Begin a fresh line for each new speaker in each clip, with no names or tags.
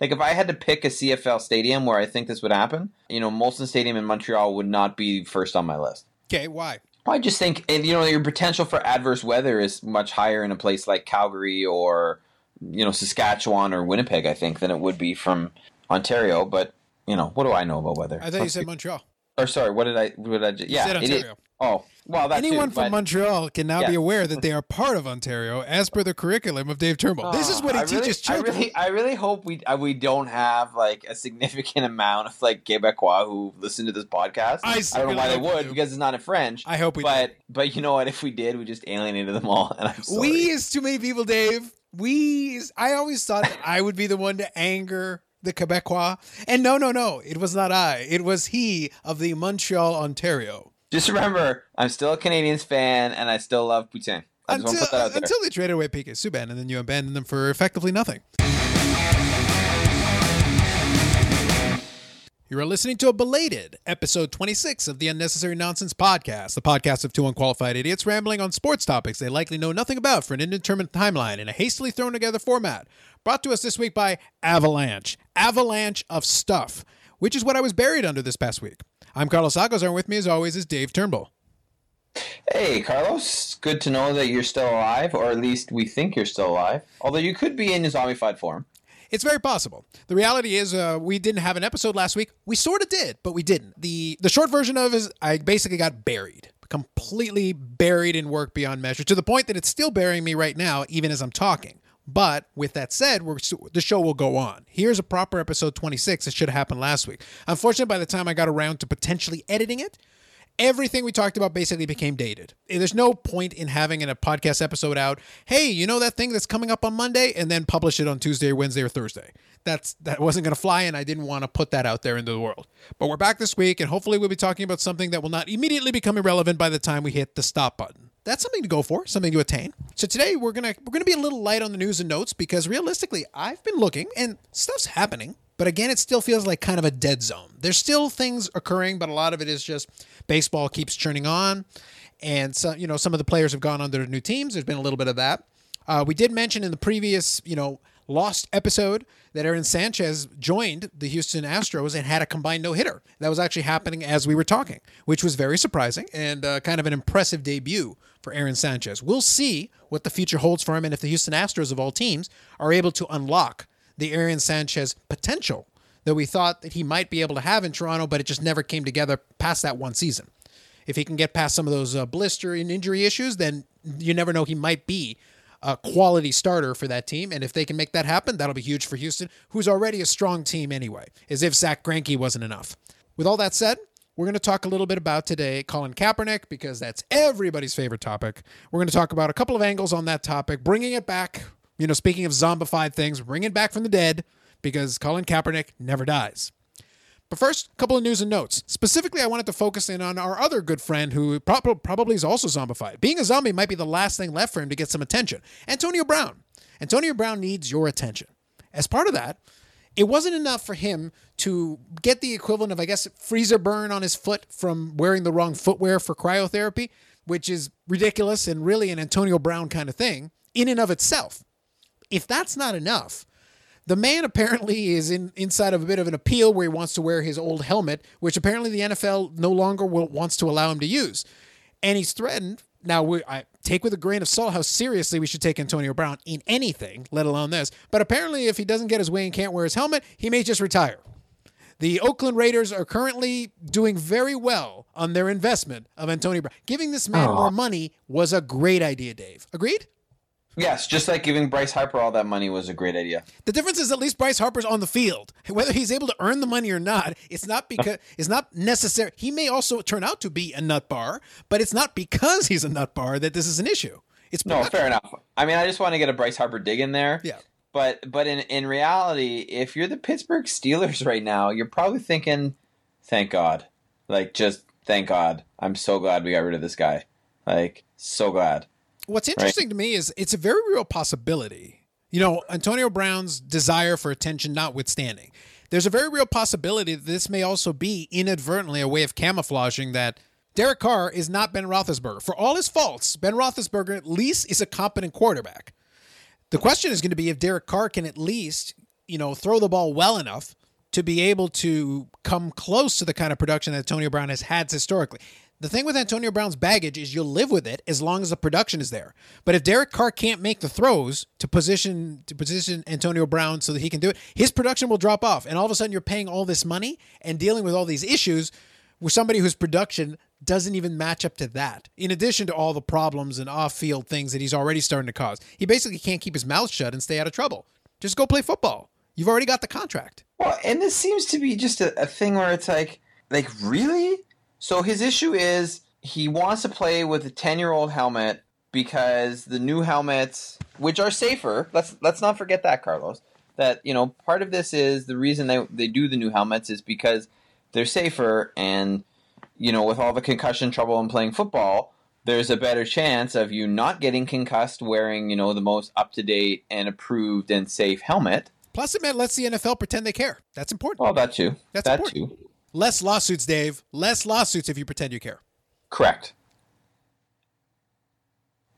Like if I had to pick a CFL stadium where I think this would happen, you know, Molson Stadium in Montreal would not be first on my list.
Okay, why?
I just think you know your potential for adverse weather is much higher in a place like Calgary or you know Saskatchewan or Winnipeg. I think than it would be from Ontario. But you know what do I know about weather?
I thought you said Montreal.
Or sorry, what did I? What did I? Just, yeah,
said
it is-
Ontario.
Oh, well, that's
Anyone from Montreal can now be aware that they are part of Ontario as per the curriculum of Dave Turnbull. this is what he
I really-
teaches
I
children.
really, I really hope we uh, we don't have like a significant amount of like Quebecois who listen to this podcast.
I
don't know why they would
do.
because it's not in French.
I hope we
but but you know what? If we did, we just alienated them all. And I'm sorry.
We is too many people, Dave. We is, I always thought that I would be the one to anger the Quebecois. And no, no, no. It was not I. It was he of the Montreal, Ontario.
Just remember, I'm still a Canadiens fan, and I still love Poutine. I just want
Until,
to put that out there.
until they traded away PK Subban and then you abandoned them for effectively nothing. You are listening to a belated episode 26 of the Unnecessary Nonsense Podcast, the podcast of two unqualified idiots rambling on sports topics they likely know nothing about for an indeterminate timeline in a hastily thrown together format. Brought to us this week by Avalanche. Avalanche of stuff, which is what I was buried under this past week. I'm Carlos Agos, and with me as always is Dave Turnbull.
Hey, Carlos. Good to know that you're still alive, or at least we think you're still alive. Although you could be in a zombified form.
It's very possible. The reality is, uh, we didn't have an episode last week. We sort of did, but we didn't. the The short version of it is, I basically got buried, completely buried in work beyond measure, to the point that it's still burying me right now, even as I'm talking. But with that said, the show will go on. Here's a proper episode 26. It should have happened last week. Unfortunately, by the time I got around to potentially editing it, everything we talked about basically became dated. There's no point in having a podcast episode out. Hey, you know that thing that's coming up on Monday, and then publish it on Tuesday, or Wednesday, or Thursday. That's that wasn't going to fly, and I didn't want to put that out there into the world. But we're back this week, and hopefully we'll be talking about something that will not immediately become irrelevant by the time we hit the stop button. That's something to go for, something to attain. So today we're gonna we're gonna be a little light on the news and notes because realistically, I've been looking and stuff's happening. But again, it still feels like kind of a dead zone. There's still things occurring, but a lot of it is just baseball keeps churning on, and so you know some of the players have gone on their new teams. There's been a little bit of that. Uh, we did mention in the previous, you know, lost episode that Aaron Sanchez joined the Houston Astros and had a combined no hitter. That was actually happening as we were talking, which was very surprising and uh, kind of an impressive debut for Aaron Sanchez. We'll see what the future holds for him and if the Houston Astros of all teams are able to unlock the Aaron Sanchez potential that we thought that he might be able to have in Toronto, but it just never came together past that one season. If he can get past some of those uh, blister and injury issues, then you never know he might be a quality starter for that team. And if they can make that happen, that'll be huge for Houston, who's already a strong team anyway, as if Zack Greinke wasn't enough. With all that said, we're going to talk a little bit about today Colin Kaepernick because that's everybody's favorite topic. We're going to talk about a couple of angles on that topic, bringing it back. You know, speaking of zombified things, bring it back from the dead because Colin Kaepernick never dies. But first, a couple of news and notes. Specifically, I wanted to focus in on our other good friend who prob- probably is also zombified. Being a zombie might be the last thing left for him to get some attention. Antonio Brown. Antonio Brown needs your attention. As part of that, it wasn't enough for him to get the equivalent of, I guess, freezer burn on his foot from wearing the wrong footwear for cryotherapy, which is ridiculous and really an Antonio Brown kind of thing in and of itself. If that's not enough, the man apparently is in inside of a bit of an appeal where he wants to wear his old helmet, which apparently the NFL no longer will, wants to allow him to use, and he's threatened. Now, we, I take with a grain of salt how seriously we should take Antonio Brown in anything, let alone this. But apparently, if he doesn't get his way and can't wear his helmet, he may just retire. The Oakland Raiders are currently doing very well on their investment of Antonio Brown. Giving this man oh. more money was a great idea, Dave. Agreed?
Yes, just like giving Bryce Harper all that money was a great idea.
The difference is at least Bryce Harper's on the field. Whether he's able to earn the money or not, it's not because it's not necessary. He may also turn out to be a nut bar, but it's not because he's a nut bar that this is an issue. It's
No, fair enough. I mean, I just want to get a Bryce Harper dig in there.
Yeah.
But but in in reality, if you're the Pittsburgh Steelers right now, you're probably thinking, "Thank God." Like just thank God. I'm so glad we got rid of this guy. Like so glad.
What's interesting to me is it's a very real possibility. You know, Antonio Brown's desire for attention notwithstanding, there's a very real possibility that this may also be inadvertently a way of camouflaging that Derek Carr is not Ben Roethlisberger. For all his faults, Ben Roethlisberger at least is a competent quarterback. The question is going to be if Derek Carr can at least you know, throw the ball well enough to be able to come close to the kind of production that Antonio Brown has had historically. The thing with Antonio Brown's baggage is you'll live with it as long as the production is there. But if Derek Carr can't make the throws to position to position Antonio Brown so that he can do it, his production will drop off. And all of a sudden you're paying all this money and dealing with all these issues with somebody whose production doesn't even match up to that. In addition to all the problems and off-field things that he's already starting to cause. He basically can't keep his mouth shut and stay out of trouble. Just go play football. You've already got the contract.
Well, and this seems to be just a, a thing where it's like, like really? So his issue is he wants to play with a ten-year-old helmet because the new helmets, which are safer, let's let's not forget that, Carlos. That you know, part of this is the reason they they do the new helmets is because they're safer, and you know, with all the concussion trouble in playing football, there's a better chance of you not getting concussed wearing you know the most up to date and approved and safe helmet.
Plus, it lets the NFL pretend they care. That's important.
Well, that too.
That's
that
important.
too.
Less lawsuits, Dave. Less lawsuits if you pretend you care.
Correct.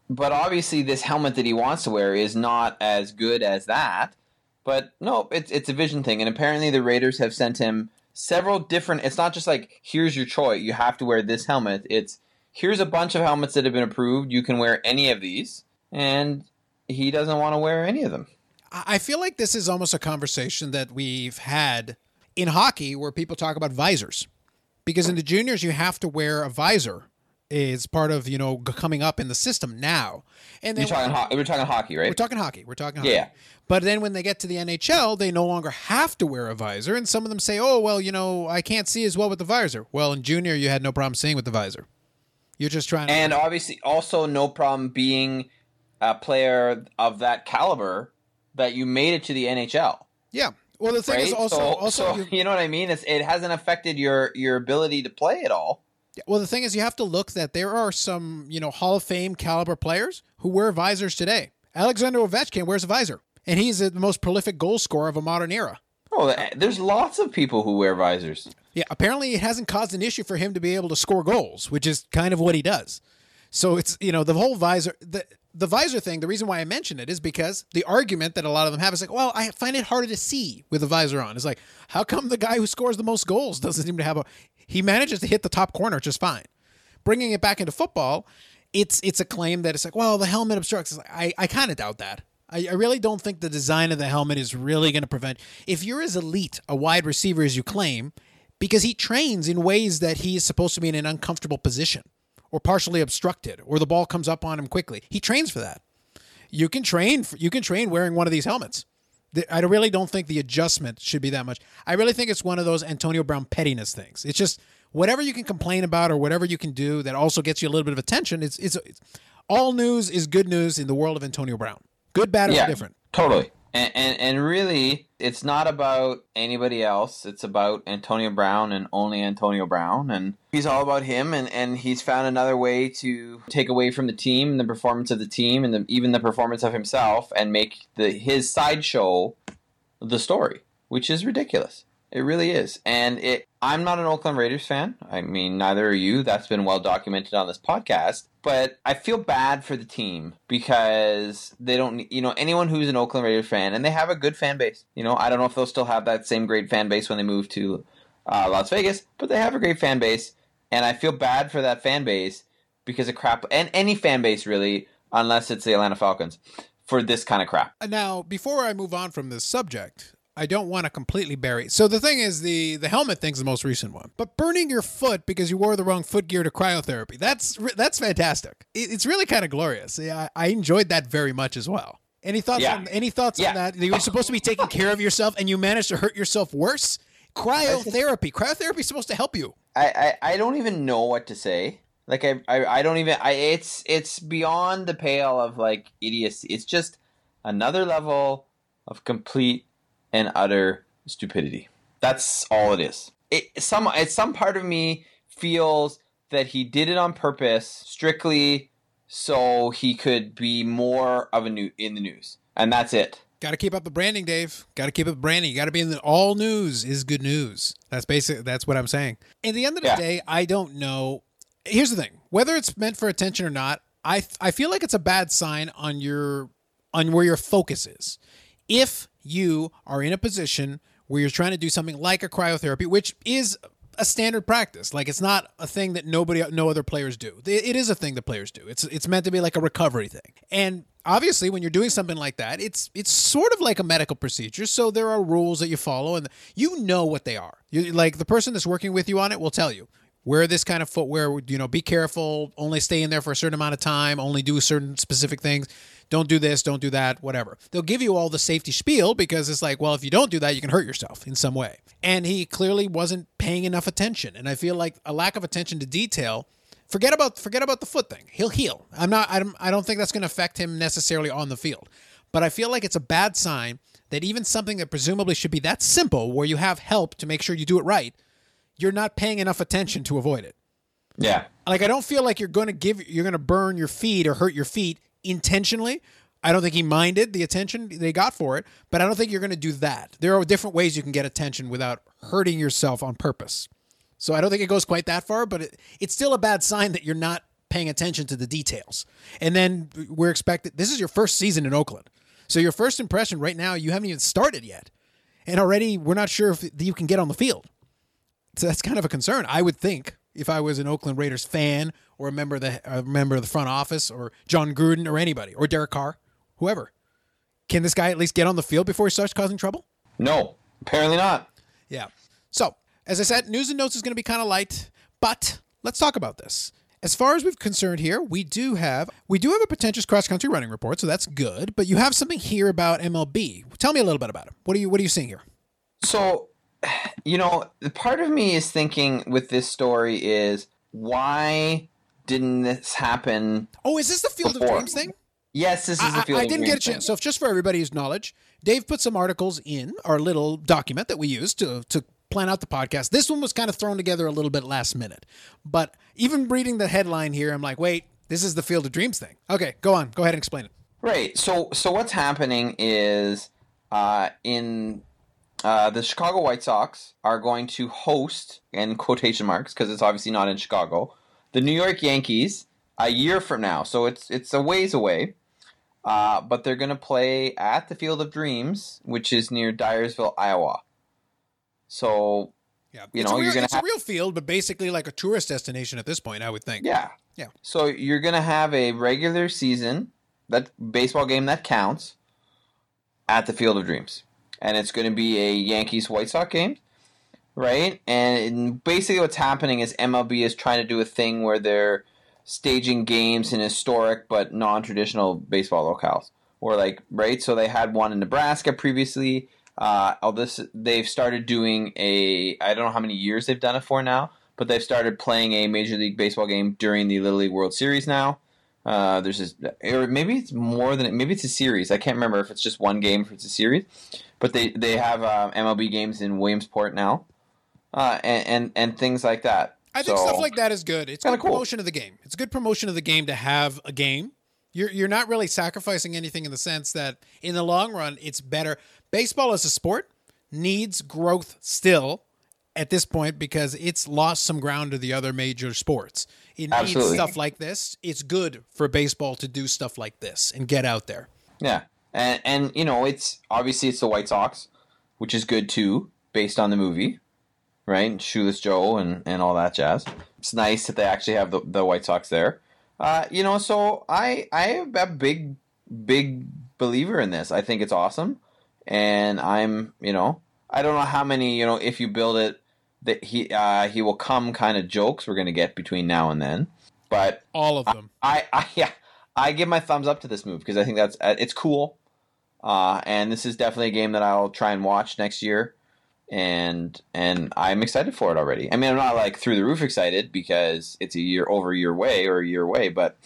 But obviously, this helmet that he wants to wear is not as good as that. But no, it's it's a vision thing, and apparently the Raiders have sent him several different. It's not just like here's your choice. You have to wear this helmet. It's here's a bunch of helmets that have been approved. You can wear any of these, and he doesn't want to wear any of them.
I I feel like this is almost a conversation that we've had in hockey where people talk about visors. Because in the juniors, you have to wear a visor is part of, you know, coming up in the system now. And then
talking ho- we're talking hockey, right?
we're talking hockey. We're talking hockey.
Yeah.
But then when they get to the NHL, they no longer have to wear a visor. And some of them say, oh, well, you know, I can't see as well with the visor. Well, in junior, you had no problem seeing with the visor. You're just trying to.
and obviously, also no problem being a player of that caliber that you made it to the NHL.
yeah. Well, the thing
Right?
is also,
so,
also
so
you-
know what I mean? It's, it hasn't affected your your ability to play at all.
Well, the thing is, you have to look that there are some, you know, Hall of Fame caliber players who wear visors today. Alexander Ovechkin wears a visor, and he's the most prolific goal scorer of a modern era.
Oh, eh, there's lots of people who wear visors.
Yeah, apparently it hasn't caused an issue for him to be able to score goals, which is kind of what he does. So it's you know the whole visor the the visor thing. The reason why I mention it is because the argument that a lot of them have is like, well, I find it harder to see with a visor on. It's like, how come the guy who scores the most goals doesn't seem to have a? He manages to hit the top corner just fine. Bringing it back into football, it's it's a claim that it's like, well, the helmet obstructs. Like, I I kind of doubt that. I, I really don't think the design of the helmet is really going to prevent. If you're as elite a wide receiver as you claim, because he trains in ways that he is supposed to be in an uncomfortable position or partially obstructed or the ball comes up on him quickly. He trains for that. You can train for, you can train wearing one of these helmets. I really don't think the adjustment should be that much. I really think it's one of those Antonio Brown pettiness things. It's just whatever you can complain about or whatever you can do that also gets you a little bit of attention. It's it's, it's all news is good news in the world of Antonio Brown. Good, bad, or
Yeah,
different.
Totally. And, and and really, it's not about anybody else. It's about Antonio Brown and only Antonio Brown, and he's all about him. And, and he's found another way to take away from the team, and the performance of the team, and the, even the performance of himself, and make the his sideshow the story, which is ridiculous. It really is. And it. I'm not an Oakland Raiders fan. I mean, neither are you. That's been well documented on this podcast. But I feel bad for the team because they don't, you know, anyone who's an Oakland Raiders fan, and they have a good fan base. You know, I don't know if they'll still have that same great fan base when they move to uh, Las Vegas, but they have a great fan base. And I feel bad for that fan base because of crap, and any fan base really, unless it's the Atlanta Falcons, for this kind of crap.
Now, before I move on from this subject, I don't want to completely bury. So the thing is, the the helmet thing's the most recent one. But burning your foot because you wore the wrong foot gear to cryotherapy, that's that's fantastic. It, it's really kind of glorious. Yeah, I, I enjoyed that very much as well. Any thoughts
Yeah.
on any thoughts
Yeah.
on that? You were supposed to be taking care of yourself and you managed to hurt yourself worse. Cryotherapy. Cryotherapy is supposed to help you.
I, I, I don't even know what to say. Like I, I I don't even I it's it's beyond the pale of like idiocy. It's just another level of complete and utter stupidity. That's all it is. It some it's some part of me feels that he did it on purpose, strictly so he could be more of a new in the news, and that's it.
Got to keep up the branding, Dave. Got to keep up the branding. You got to be in the all news is good news. That's basic. That's what I'm saying. At the end of the
Yeah.
day, I don't know. Here's the thing: whether it's meant for attention or not, I I feel like it's a bad sign on your on where your focus is. If you are in a position where you're trying to do something like a cryotherapy, which is a standard practice. Like it's not a thing that nobody, no other players do. It is a thing that players do. It's it's meant to be like a recovery thing. And obviously, when you're doing something like that, it's it's sort of like a medical procedure. So there are rules that you follow, and you know what they are. You like the person that's working with you on it will tell you wear this kind of footwear. You know, be careful. Only stay in there for a certain amount of time. Only do certain specific things. Don't do this. Don't do that. Whatever. They'll give you all the safety spiel because it's like, well, if you don't do that, you can hurt yourself in some way. And he clearly wasn't paying enough attention. And I feel like a lack of attention to detail. Forget about forget about the foot thing. He'll heal. I'm not. I don't, I don't think that's going to affect him necessarily on the field. But I feel like it's a bad sign that even something that presumably should be that simple, where you have help to make sure you do it right, you're not paying enough attention to avoid it.
Yeah.
Like I don't feel like you're going to give you're going to burn your feet or hurt your feet intentionally. I don't think he minded the attention they got for it, but I don't think you're going to do that. There are different ways you can get attention without hurting yourself on purpose. So I don't think it goes quite that far, but it, it's still a bad sign that you're not paying attention to the details. And then we're expected this is your first season in Oakland. So your first impression right now, you haven't even started yet. And already we're not sure if you can get on the field. So that's kind of a concern, I would think, if I was an Oakland Raiders fan or a member of the a member of the front office or Jon Gruden or anybody or Derek Carr, whoever. Can this guy at least get on the field before he starts causing trouble?
No, apparently not.
Yeah. So, as I said, news and notes is going to be kind of light, but let's talk about this. As far as we're concerned here, we do have we do have a pretentious cross country running report, so that's good. But you have something here about MLB. Tell me a little bit about it. What are you What are you seeing here?
So, you know, the part of me is thinking with this story is why didn't this happen?
Oh, is this the Field
Before.
of Dreams thing?
Yes, this is
I,
the field.
I
of
didn't get a chance. So, if just for everybody's knowledge, Dave put some articles in our little document that we used to to plan out the podcast. This one was kind of thrown together a little bit last minute, but even reading the headline here, I'm like, wait, this is the Field of Dreams thing. Okay, go on, go ahead and explain it.
Right. So so what's happening is uh, in uh, the Chicago White Sox are going to host in quotation marks because it's obviously not in Chicago the New York Yankees a year from now. So it's it's a ways away. Uh, but they're going to play at the Field of Dreams, which is near Dyersville, Iowa. So
Yeah,
You
it's
know,
real,
you're gonna have-
a real field, but basically like a tourist destination at this point, I would think.
Yeah.
Yeah.
So you're gonna have a regular season that baseball game that counts at the Field of Dreams, and it's going to be a Yankees White Sox game, right? And basically, what's happening is MLB is trying to do a thing where they're staging games in historic but non-traditional baseball locales, or like right. So they had one in Nebraska previously. Uh, all this they've started doing a I don't know how many years they've done it for now, but they've started playing a Major League Baseball game during the Little League World Series now. Uh, there's this, or maybe it's more than maybe it's a series. I can't remember if it's just one game, if it's a series. But they they have uh, MLB games in Williamsport now, uh, and, and and things like that.
I think
So-
stuff like that is good. It's good
cool.
promotion of the game. It's a good promotion of the game to have a game. You're you're not really sacrificing anything in the sense that in the long run it's better. Baseball as a sport needs growth still at this point because it's lost some ground to the other major sports. It needs stuff like this. It's good for baseball to do stuff like this and get out there.
Yeah, and and you know it's obviously it's the White Sox, which is good too, based on the movie, right? Shoeless Joe and and all that jazz. It's nice that they actually have the, the White Sox there. Uh, you know, so I I am a big big believer in this. I think it's awesome, and I'm you know I don't know how many you know if you build it that he uh, he will come kind of jokes we're gonna get between now and then, but
All of them.
I, I yeah, I give my thumbs up to this move because I think that's uh, it's cool, uh, and this is definitely a game that I'll try and watch next year, and and I'm excited for it already. I mean, I'm not like through the roof excited because it's a year over a year away or a year away, but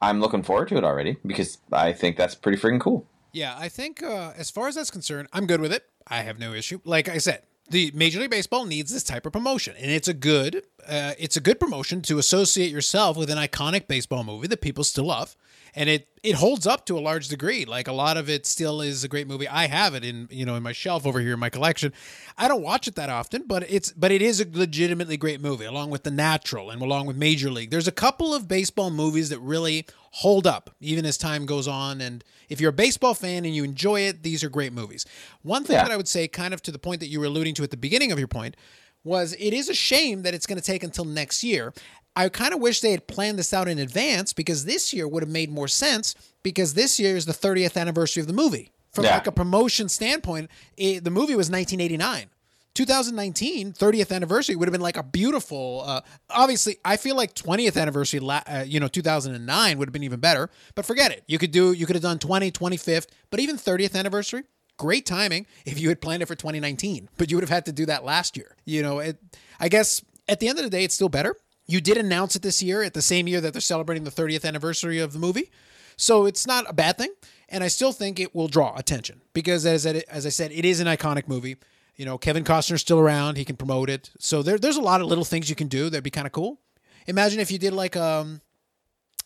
I'm looking forward to it already because I think that's pretty freaking cool.
Yeah, I think uh, as far as that's concerned, I'm good with it. I have no issue. Like I said, the Major League Baseball needs this type of promotion, and it's a good, uh, it's a good promotion to associate yourself with an iconic baseball movie that people still love, and it it holds up to a large degree. Like a lot of it still is a great movie. I have it in you know in my shelf over here in my collection. I don't watch it that often, but it's but it is a legitimately great movie, along with The Natural and along with Major League. There's a couple of baseball movies that really hold up even as time goes on. And if you're a baseball fan and you enjoy it, these are great movies. One thing
Yeah.
that I would say, kind of to the point that you were alluding to at the beginning of your point, was it is a shame that it's going to take until next year. I kind of wish they had planned this out in advance because this year would have made more sense because this year is the 30th anniversary of the movie. From
Yeah.
like a promotion standpoint, it, the movie was 1989. 2019 30th anniversary would have been like a beautiful uh, obviously i feel like 20th anniversary la- uh, you know 2009 would have been even better but forget it you could do you could have done 20 25th but even 30th anniversary great timing if you had planned it for 2019 but you would have had to do that last year you know it i guess at the end of the day it's still better you did announce it this year at the same year that they're celebrating the 30th anniversary of the movie so it's not a bad thing and i still think it will draw attention because as I, as I said it is an iconic movie you know, Kevin Costner's still around. He can promote it. So there, there's a lot of little things you can do that'd be kind of cool. Imagine if you did like um,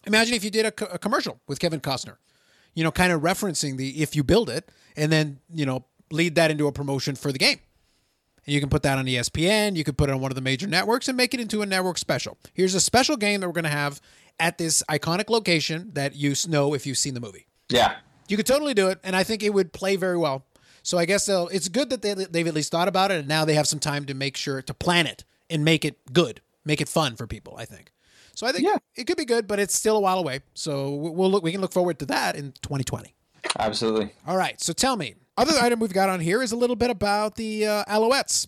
imagine if you did a, a commercial with Kevin Costner, you know, kind of referencing the if you build it, and then you know lead that into a promotion for the game. And you can put that on ESPN. You could put it on one of the major networks and make it into a network special. Here's a special game that we're going to have at this iconic location that you know if you've seen the movie.
Yeah.
You could totally do it, and I think it would play very well. So I guess it's good that they, they've at least thought about it, and now they have some time to make sure to plan it and make it good, make it fun for people. I think. So I think
Yeah.
it could be good, but it's still a while away. So we'll look. We can look forward to that in 2020.
Absolutely.
All right. So tell me, other item we've got on here is a little bit about the uh, Alouettes.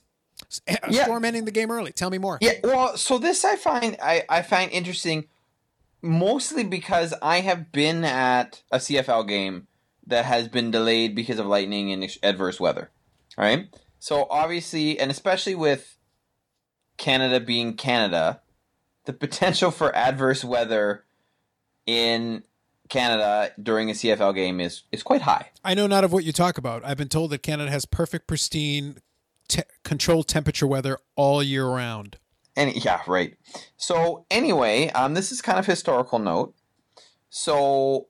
S-
Yeah.
Storm ending the game early. Tell me more.
Yeah, well, so this I find I, I find interesting mostly because I have been at a CFL game that has been delayed because of lightning and adverse weather. All right? So obviously and especially with Canada being Canada, the potential for adverse weather in Canada during a CFL game is is quite high.
I know not of what you talk about. I've been told that Canada has perfect, pristine, te- controlled temperature weather all year round.
Any yeah, right. So anyway, um, this is kind of historical note. So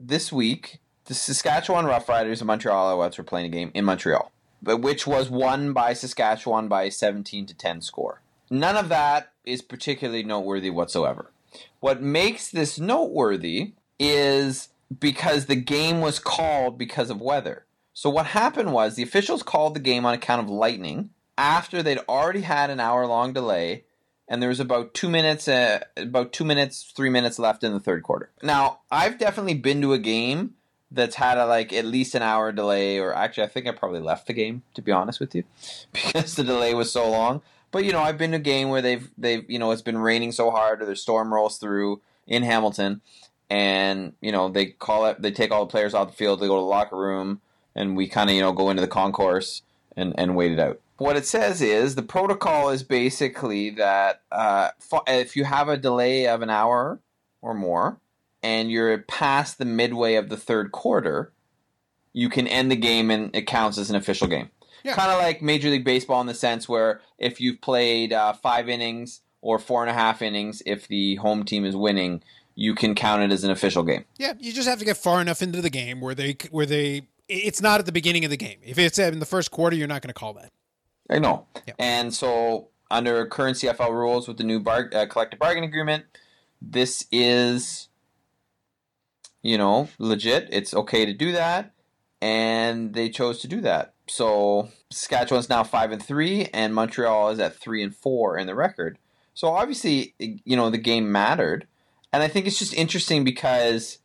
this week, the Saskatchewan Roughriders and Montreal Alouettes were playing a game in Montreal, but which was won by Saskatchewan by seventeen to ten score. None of that is particularly noteworthy whatsoever. What makes this noteworthy is because the game was called because of weather. So what happened was the officials called the game on account of lightning after they'd already had an hour long delay and there was about 2 minutes uh, about 2 minutes 3 minutes left in the third quarter. Now, I've definitely been to a game that's had a like at least an hour delay or actually I think I probably left the game to be honest with you because the delay was so long. But you know, I've been to a game where they've they've you know it's been raining so hard or the storm rolls through in Hamilton and you know they call it they take all the players off the field they go to the locker room and we kind of you know go into the concourse and and wait it out. What it says is the protocol is basically that uh, if you have a delay of an hour or more and you're past the midway of the third quarter you can end the game and it counts as an official game
Yeah.
kind of like major league baseball in the sense where if you've played uh, five innings or four and a half innings if the home team is winning you can count it as an official game
Yeah, you just have to get far enough into the game where they where they it's not at the beginning of the game. If it's in the first quarter, you're not going to call that.
I know.
Yeah.
And so, under current CFL rules with the new bar- uh, collective bargaining agreement, this is, you know, legit. It's okay to do that, and they chose to do that. So Saskatchewan's now five and three, and Montreal is at three and four in the record. So obviously, you know, the game mattered, and I think it's just interesting because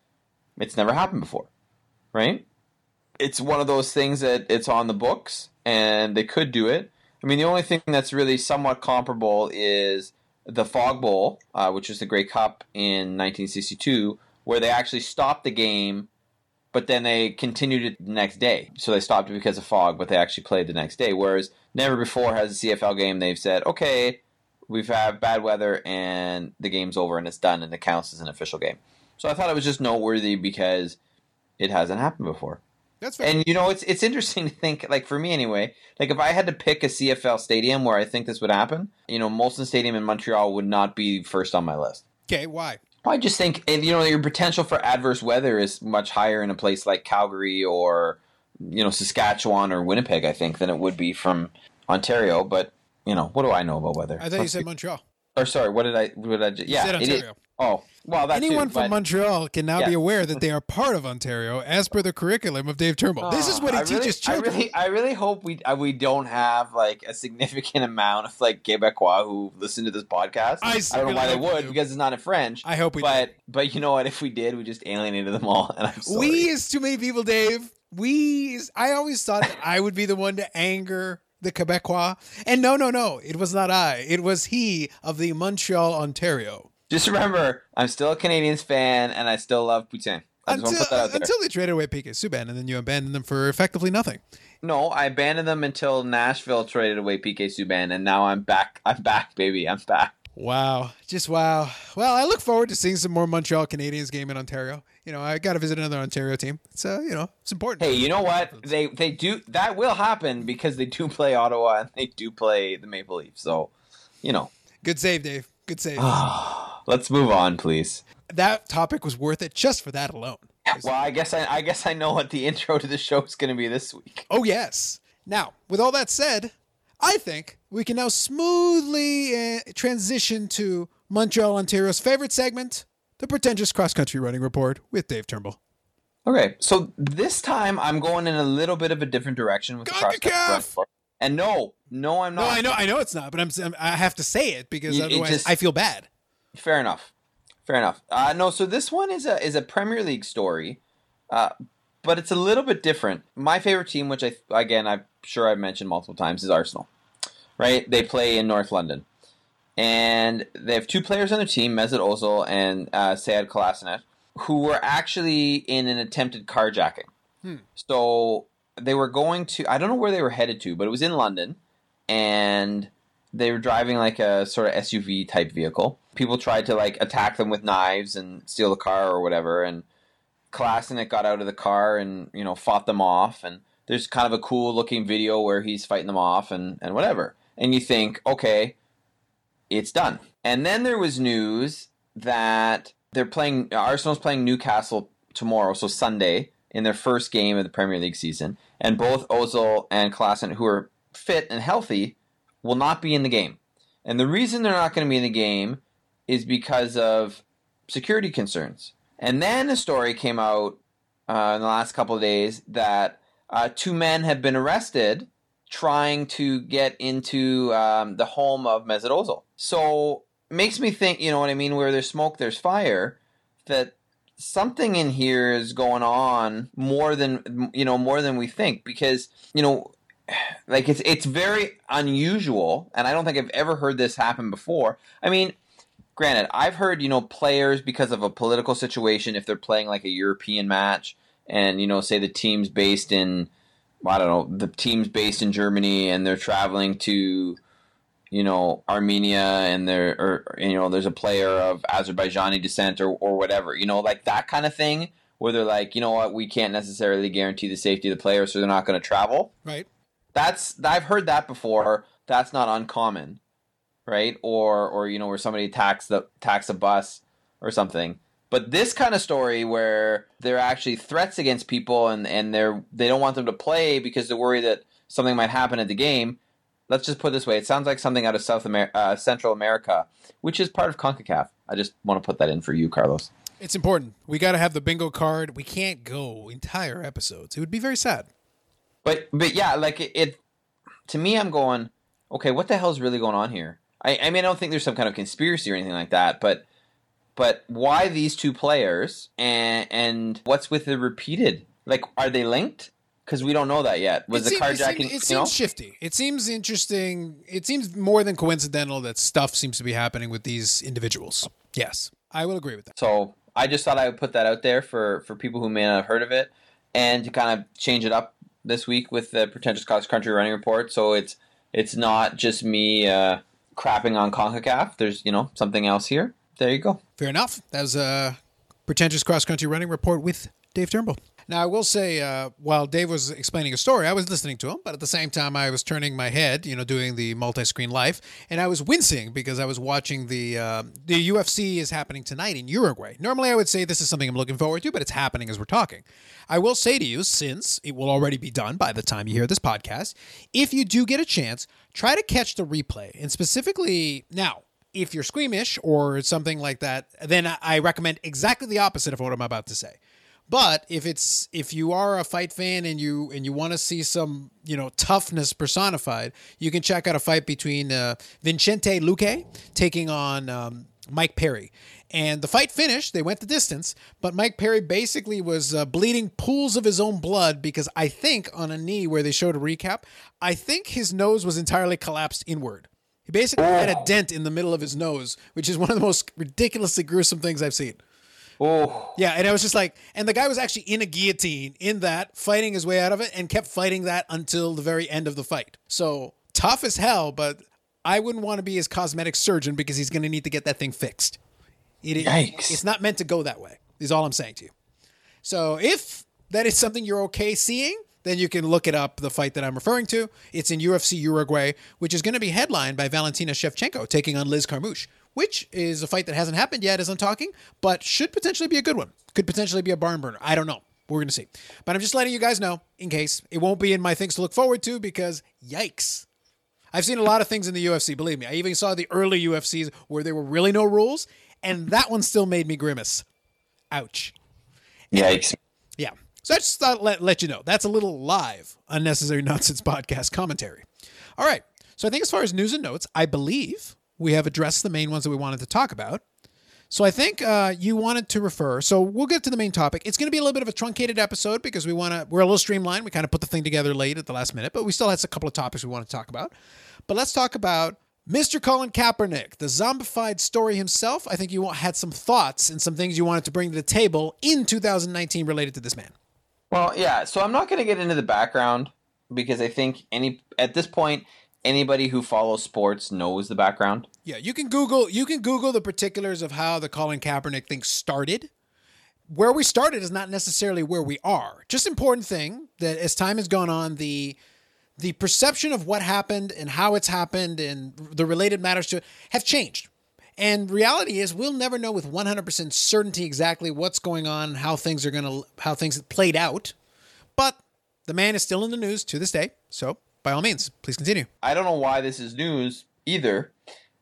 it's never happened before, right? It's one of those things that it's on the books, and they could do it. I mean, the only thing that's really somewhat comparable is the Fog Bowl, uh, which is the Grey Cup in 1962, where they actually stopped the game, but then they continued it the next day. So they stopped it because of fog, but they actually played the next day. Whereas never before has a CFL game they've said, okay, we've had bad weather and the game's over and it's done and it counts as an official game. So I thought it was just noteworthy because it hasn't happened before.
That's fair.
And you know, it's it's interesting to think, like for me anyway, like if I had to pick a CFL stadium where I think this would happen, you know, Molson Stadium in Montreal would not be first on my list.
okay, why?
I just think you know your potential for adverse weather is much higher in a place like Calgary or you know Saskatchewan or Winnipeg. I think than it would be from Ontario. But you know what do I know about weather?
I thought you said Montreal.
Or sorry, what did I? What did I? Just, yeah,
said
it is-
Ontario.
oh, well,
Anyone from Montreal can now be aware that they are part of Ontario as per the curriculum of Dave Turnbull. this is what he
I really-
teaches children.
I really, I really hope we uh, we don't have like a significant amount of like Quebecois who listen to this podcast.
I
don't know why they would
do.
because it's not in French.
I hope we
but but you know what? If we did, we just alienated them all. And I'm sorry.
We is too many people, Dave. We is, I always thought that I would be the one to anger the Quebecois. And no, no, no. It was not I. It was he of the Montreal, Ontario.
Just remember, I'm still a Canadiens fan, and I still love Poutine. I just want
Until,
to put that out there.
until they traded away PK Subban, and then you abandoned them for effectively nothing.
no, I abandoned them until Nashville traded away PK Subban, and now I'm back. I'm back, baby. I'm back.
Wow. Just wow. Well, I look forward to seeing some more Montreal Canadiens game in Ontario. You know, I got to visit another Ontario team. It's, uh, you know, it's important.
Hey, you know what? They they do that will happen because they do play Ottawa and they do play the Maple Leafs. So, you know,
Good save, Dave. Good save.
let's move on, please.
that topic was worth it just for that alone.
Well, I guess I, I guess I know what the intro to the show is going to be this week.
Oh, yes. Now, with all that said, I think we can now smoothly uh, transition to Montreal, Ontario's favorite segment, the pretentious cross country running report with Dave Turnbull.
Okay, so this time I'm going in a little bit of a different direction with the cross country! And no, no, I'm not. No.
I know, I know it's not, but I'm, I'm have to say it because
You- it
otherwise
just-
I feel bad.
Fair enough. Fair enough. Uh, no, so this one is a is a Premier League story, uh, but it's a little bit different. My favorite team, which I again I'm sure I've mentioned multiple times, is Arsenal. Right? They play in North London, and they have two players on their team, Mesut Ozil and uh, Sead Kolasinac, who were actually in an attempted carjacking. So they were going to I don't know where they were headed to, but it was in London, and they were driving like a sort of SUV type vehicle. People tried to like attack them with knives and steal the car or whatever, and Kolasinac got out of the car and you know fought them off. And there's kind of a cool looking video where he's fighting them off and and whatever. And you think, okay, it's done. And then there was news that they're playing Arsenal's playing Newcastle tomorrow, so Sunday in their first game of the Premier League season, and both Ozil and Klassen, who are fit and healthy, will not be in the game. And the reason they're not going to be in the game is because of security concerns. And then a story came out uh, in the last couple of days that uh, two men have been arrested trying to get into um, the home of Mesut Ozil. So makes me think, you know what I mean, where there's smoke, there's fire, that something in here is going on more than you know more than we think because you know like it's it's very unusual and I don't think I've ever heard this happen before. I mean, granted, I've heard, you know, players because of a political situation if they're playing like a European match and you know say the team's based in I don't know, the team's based in Germany and they're traveling to you know Armenia and there or you know there's a player of Azerbaijani descent or or whatever you know like that kind of thing where they're like you know what? We can't necessarily guarantee the safety of the player so they're not going to travel.
Right.
that's I've heard that before. That's not uncommon right or or you know where somebody attacks the attacks a bus or something but this kind of story where there are actually threats against people and and they're they don't want them to play because they're worried that something might happen at the game let's just put it this way: it sounds like something out of South America, uh, Central America, which is part of Concacaf. I just want to put that in for you, Carlos.
It's important. We got to have the bingo card. We can't go entire episodes. It would be very sad.
But but yeah, like it, it to me, I'm going, okay, what the hell's really going on here? I, I mean, I don't think there's some kind of conspiracy or anything like that, but but why these two players and and what's with the repeated? Like, are they linked? Because we don't know that yet. Was
it
the
seem- it
carjacking?
seems, it seems
know?
shifty. It seems interesting. It seems more than coincidental that stuff seems to be happening with these individuals. Yes, I will agree with that.
So I just thought I would put that out there for for people who may not have heard of it, and to kind of change it up this week with the pretentious cross country running report. So it's it's not just me uh, crapping on Concacaf. There's you know something else here. There you go.
Fair enough. That was a pretentious cross country running report with Dave Turnbull. Now, I will say, uh, while Dave was explaining a story, I was listening to him, but at the same time, I was turning my head, you know, doing the multi-screen life, and I was wincing because I was watching the uh, the UFC is happening tonight in Uruguay. Normally, I would say this is something I'm looking forward to, but it's happening as we're talking. I will say to you, since it will already be done by the time you hear this podcast, if you do get a chance, try to catch the replay, and specifically now if you're squeamish or something like that, then I recommend exactly the opposite of what I'm about to say. But if it's if you are a fight fan and you and you want to see some you know toughness personified, you can check out a fight between uh, Vicente Luque taking on um, Mike Perry. And the fight finished. They went the distance, but Mike Perry basically was uh, bleeding pools of his own blood because I think on a knee where they showed a recap, I think his nose was entirely collapsed inward. He basically had a dent in the middle of his nose, which is one of the most ridiculously gruesome things I've seen.
Oh.
Yeah, and I was just like, and the guy was actually in a guillotine in that, fighting his way out of it, and kept fighting that until the very end of the fight. So tough as hell, but I wouldn't want to be his cosmetic surgeon because he's going to need to get that thing fixed. It, Yikes. It's not meant to go that way, is all I'm saying to you. So if that is something you're okay seeing, then you can look it up, the fight that I'm referring to. It's in UFC Uruguay, which is going to be headlined by Valentina Shevchenko taking on Liz Carmouche which is a fight that hasn't happened yet as I'm talking, but should potentially be a good one. Could potentially be a barn burner. I don't know. We're going to see. But I'm just letting you guys know in case it won't be in my things to look forward to because yikes. I've seen a lot of things in the UFC, believe me. I even saw the early UFCs where there were really no rules, and that one still made me grimace. Ouch.
Yikes.
Yeah. So I just thought let let you know. That's a little live unnecessary nonsense podcast commentary. All right. So I think as far as news and notes, I believe we have addressed the main ones that we wanted to talk about. So I think uh, you wanted to refer. So we'll get to the main topic. It's going to be a little bit of a truncated episode because we want to. We're a little streamlined. We kind of put the thing together late at the last minute, but we still had a couple of topics we want to talk about. But let's talk about Mr. Colin Kaepernick, the zombified story himself. I think you had some thoughts and some things you wanted to bring to the table in 2019 related to this man.
Well, yeah. So I'm not going to get into the background because I think any at this point anybody who follows sports knows the background.
Yeah, you can Google you can Google the particulars of how the Colin Kaepernick thing started. Where we started is not necessarily where we are. Just important thing that as time has gone on, the the perception of what happened and how it's happened and the related matters to it have changed. And reality is we'll never know with 100% certainty exactly what's going on, how things are going to how things played out. But the man is still in the news to this day. So by all means, please continue.
I don't know why this is news either,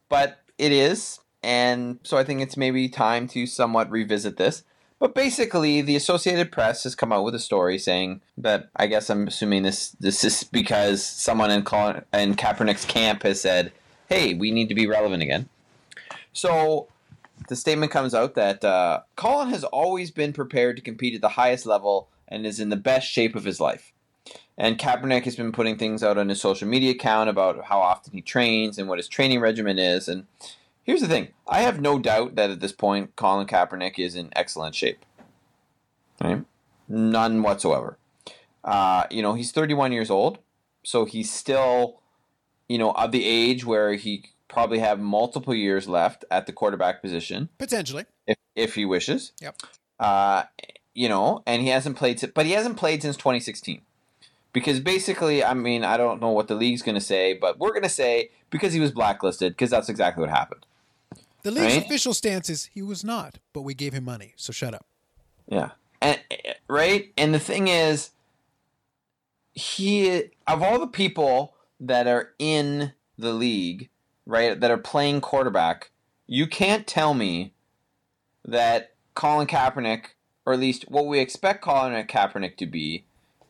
but it is. And so I think it's maybe time to somewhat revisit this. But basically, the Associated Press has come out with a story saying that I guess I'm assuming this this is because someone in Colin, in Kaepernick's camp has said, "Hey, we need to be relevant again." So the statement comes out that uh, Colin has always been prepared to compete at the highest level and is in the best shape of his life. And Kaepernick has been putting things out on his social media account about how often he trains and what his training regimen is. And here's the thing I have no doubt that at this point, Colin Kaepernick is in excellent shape. Right? None whatsoever. Uh, you know, he's 31 years old, so he's still, you know, of the age where he probably have multiple years left at the quarterback position.
Potentially.
If, if he wishes.
Yep.
Uh, you know, and he hasn't played, but he hasn't played since 2016 because basically, I mean, I don't know what the league's going to say, but we're going to say because he was blacklisted because that's exactly what happened.
The league's right? official stance is he was not, but we gave him money, so shut up.
Yeah, and right, and the thing is, he of all the people that are in the league, right, that are playing quarterback, you can't tell me that Colin Kaepernick, or at least what we expect Colin Kaepernick to be,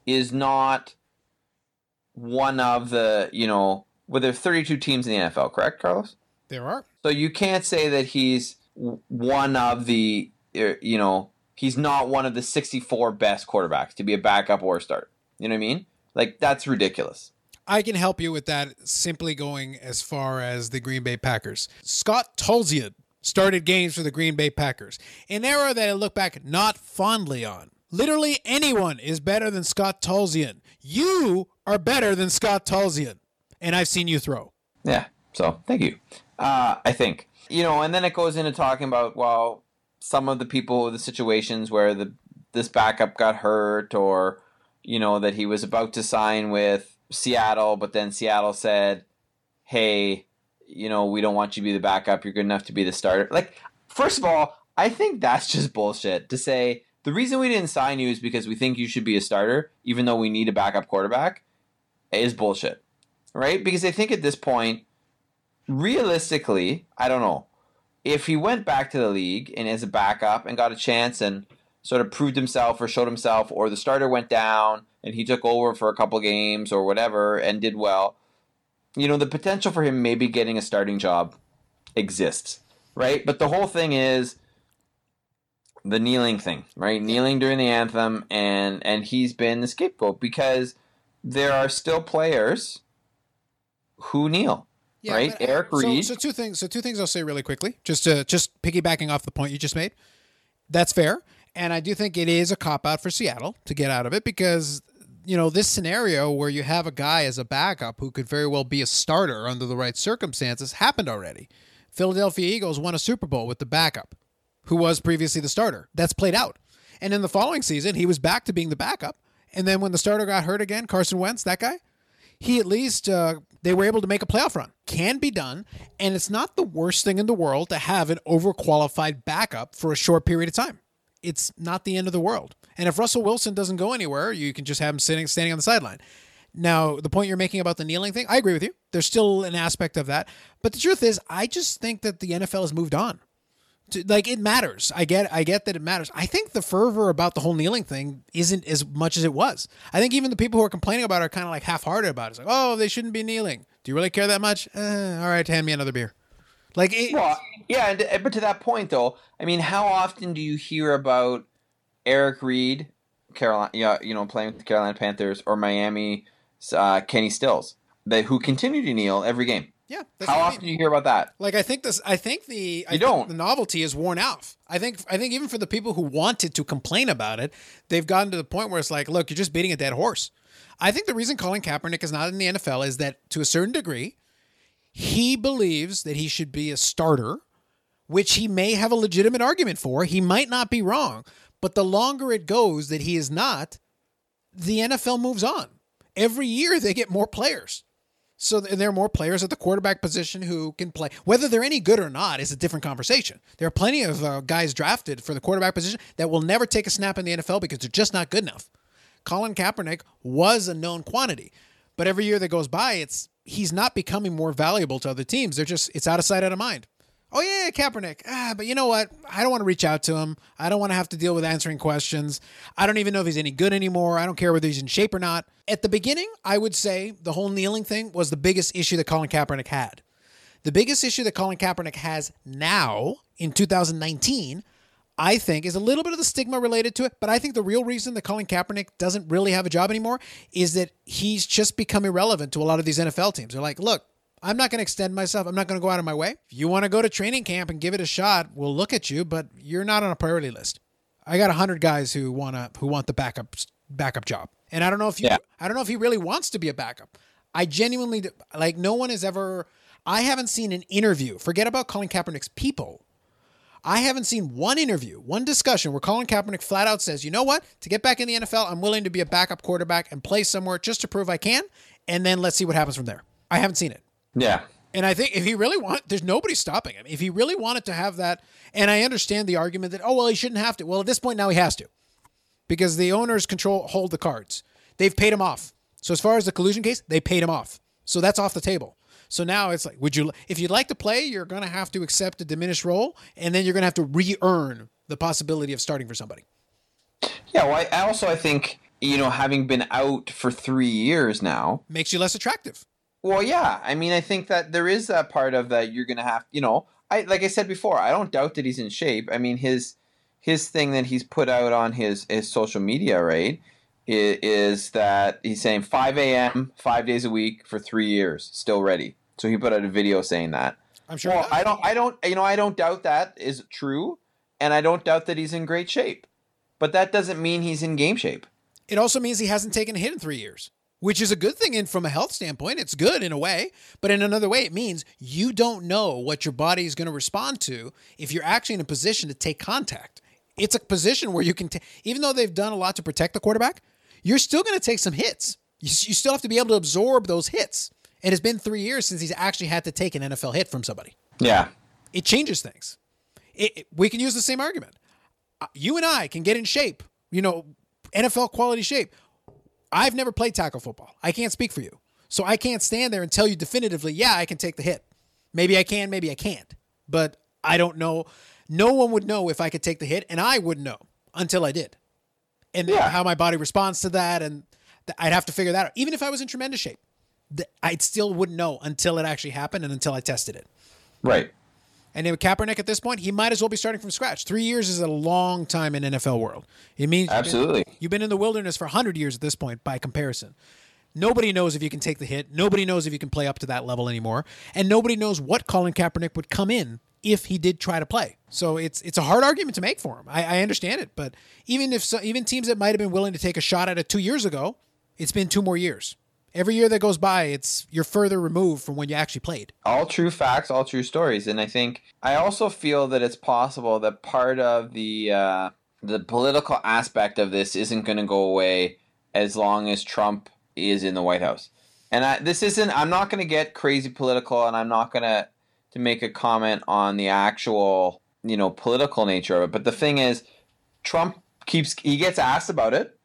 is not one of the, you know, well, there are 32 teams in the NFL, correct, Carlos?
There are.
So you can't say that he's one of the, er, you know, he's not one of the 64 best quarterbacks to be a backup or a starter. You know what I mean? Like, that's ridiculous.
I can help you with that simply going as far as the Green Bay Packers. Scott Tolzien started games for the Green Bay Packers, an era that I look back not fondly on. Literally anyone is better than Scott Tolzien. You are better than Scott Tolzien. And I've seen you throw.
Yeah. So thank you. Uh, I think. You know, and then it goes into talking about, well, some of the people, the situations where the this backup got hurt or you know that he was about to sign with Seattle, but then Seattle said, "Hey, you know, we don't want you to be the backup. You're good enough to be the starter." Like, first of all, I think that's just bullshit to say the reason we didn't sign you is because we think you should be a starter, even though we need a backup quarterback, is bullshit, right? Because I think at this point, realistically, I don't know if he went back to the league and as a backup and got a chance and sort of proved himself or showed himself, or the starter went down and he took over for a couple games or whatever and did well, you know, the potential for him maybe getting a starting job exists, right? But the whole thing is the kneeling thing, right? Kneeling during the anthem, and and he's been the scapegoat because there are still players who kneel. Yeah, right, but, Eric Reid.
So, so, two things. So two things I'll say really quickly, just to just piggybacking off the point you just made. That's fair. And I do think it is a cop out for Seattle to get out of it because, you know, this scenario where you have a guy as a backup who could very well be a starter under the right circumstances happened already. Philadelphia Eagles won a Super Bowl with the backup, who was previously the starter. That's played out. And in the following season, he was back to being the backup. And then when the starter got hurt again, Carson Wentz, that guy, he at least uh, they were able to make a playoff run. Can be done, and it's not the worst thing in the world to have an overqualified backup for a short period of time it's not the end of the world. And if Russell Wilson doesn't go anywhere, you can just have him sitting standing on the sideline. Now, the point you're making about the kneeling thing, I agree with you. There's still an aspect of that. But the truth is, I just think that the NFL has moved on. To, like it matters. I get I get that it matters. I think the fervor about the whole kneeling thing isn't as much as it was. I think even the people who are complaining about it are kind of like half-hearted about it. It's like, "Oh, they shouldn't be kneeling." Do you really care that much? Eh, all right, hand me another beer. Like, it,
well, yeah, and, but to that point though, I mean, how often do you hear about Eric Reid, Carolina, yeah, you know, playing with the Carolina Panthers or Miami, uh, Kenny Stills, that who continue to kneel every game?
Yeah.
How often I mean. do you hear about that?
Like I think this I think the
I you don't.
the novelty is worn off. I think I think even for the people who wanted to complain about it, they've gotten to the point where it's like, look, you're just beating a dead horse. I think the reason Colin Kaepernick is not in the NFL is that to a certain degree, he believes that he should be a starter, which he may have a legitimate argument for. He might not be wrong, but the longer it goes that he is not, the NFL moves on. Every year they get more players. So there are more players at the quarterback position who can play. Whether they're any good or not is a different conversation. There are plenty of uh, guys drafted for the quarterback position that will never take a snap in the NFL because they're just not good enough. Colin Kaepernick was a known quantity, but every year that goes by, it's he's not becoming more valuable to other teams. They're just it's out of sight, out of mind. Oh yeah, Kaepernick. Ah, but you know what? I don't want to reach out to him. I don't want to have to deal with answering questions. I don't even know if he's any good anymore. I don't care whether he's in shape or not. At the beginning, I would say the whole kneeling thing was the biggest issue that Colin Kaepernick had. The biggest issue that Colin Kaepernick has now in 2019 I think, is a little bit of the stigma related to it. But I think the real reason that Colin Kaepernick doesn't really have a job anymore is that he's just become irrelevant to a lot of these NFL teams. They're like, look, I'm not going to extend myself. I'm not going to go out of my way. If you want to go to training camp and give it a shot, we'll look at you, but you're not on a priority list. I got hundred guys who want to who want the backup backup job, and I don't know if you, yeah. I don't know if he really wants to be a backup. I genuinely like. No one has ever. I haven't seen an interview. Forget about Colin Kaepernick's people I haven't seen one interview, one discussion where Colin Kaepernick flat out says, you know what? To get back in the NFL, I'm willing to be a backup quarterback and play somewhere just to prove I can. And then let's see what happens from there. I haven't seen it.
Yeah.
And I think if he really want, there's nobody stopping him. If he really wanted to have that, and I understand the argument that, oh, well, he shouldn't have to. Well, at this point now he has to because the owners control, hold the cards. They've paid him off. So as far as the collusion case, they paid him off. So that's off the table. So now it's like, would you, if you'd like to play, you're going to have to accept a diminished role, and then you're going to have to re-earn the possibility of starting for somebody.
Yeah, well, I also I think you know having been out for three years now
makes you less attractive.
Well, yeah, I mean, I think that there is that part of that you're going to have, you know, I like I said before, I don't doubt that he's in shape. I mean, his his thing that he's put out on his his social media, right? is that he's saying 5 a.m. five days a week for three years, still ready. So he put out a video saying that.
I'm sure.
Well, I don't. I don't. You know, I don't doubt that is true, and I don't doubt that he's in great shape. But that doesn't mean he's in game shape.
It also means he hasn't taken a hit in three years, which is a good thing. And from a health standpoint, it's good in a way. But in another way, it means you don't know what your body is going to respond to if you're actually in a position to take contact It's a position where you can, t- even though they've done a lot to protect the quarterback, you're still going to take some hits. You, you still have to be able to absorb those hits. It has been three years since he's actually had to take an NFL hit from somebody.
Yeah.
It changes things. It, it- we can use the same argument. Uh, You and I can get in shape, you know, NFL quality shape. I've never played tackle football. I can't speak for you. So I can't stand there and tell you definitively, yeah, I can take the hit. Maybe I can, maybe I can't. But I don't know. No one would know if I could take the hit, and I wouldn't know until I did. And
Yeah.
how my body responds to that, and I'd have to figure that out. Even if I was in tremendous shape, I still wouldn't know until it actually happened and until I tested it.
Right.
And with Kaepernick at this point, he might as well be starting from scratch. Three years is a long time in NFL world. It means you've been-
Absolutely.
you've been in the wilderness for 100 years at this point by comparison. Nobody knows if you can take the hit. Nobody knows if you can play up to that level anymore. And nobody knows what Colin Kaepernick would come in if he did try to play. So it's it's a hard argument to make for him. I, I understand it, but even if so, even teams that might have been willing to take a shot at it two years ago, it's been two more years. Every year that goes by, it's you're further removed from when you actually played.
all true facts, all true stories, and I think I also feel that it's possible that part of the uh, the political aspect of this isn't going to go away as long as Trump is in the White House. And I, this isn't. I'm not going to get crazy political, and I'm not going to to make a comment on the actual you know political nature of it. But the thing is, Trump keeps he gets asked about it.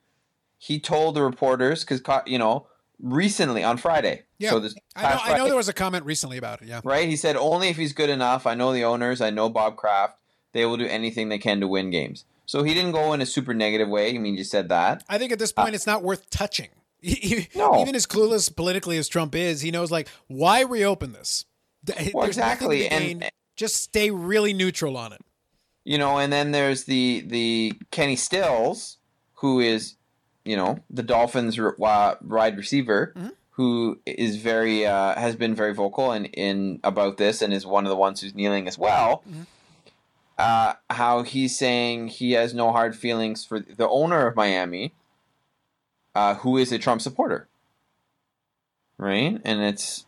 He told the reporters because you know recently on Friday.
Yeah,
So this
I know,
past
I know there was a comment recently about it. Yeah.
right? He said only if he's good enough. I know the owners. I know Bob Kraft. They will do anything they can to win games. So he didn't go in a super negative way. I mean, you said that.
I think at this point, uh, it's not worth touching.
No.
Even as clueless politically as Trump is, he knows like why reopen this.
Well,
There's nothing to
exactly, and-.
Just stay really neutral on it.
You know, and then there's the the Kenny Stills, who is, you know, the Dolphins wide receiver, who is very uh, has been very vocal in, in about this, and is one of the ones who's kneeling as well. Uh, how he's saying he has no hard feelings for the owner of Miami, uh, who is a Trump supporter. Right, and it's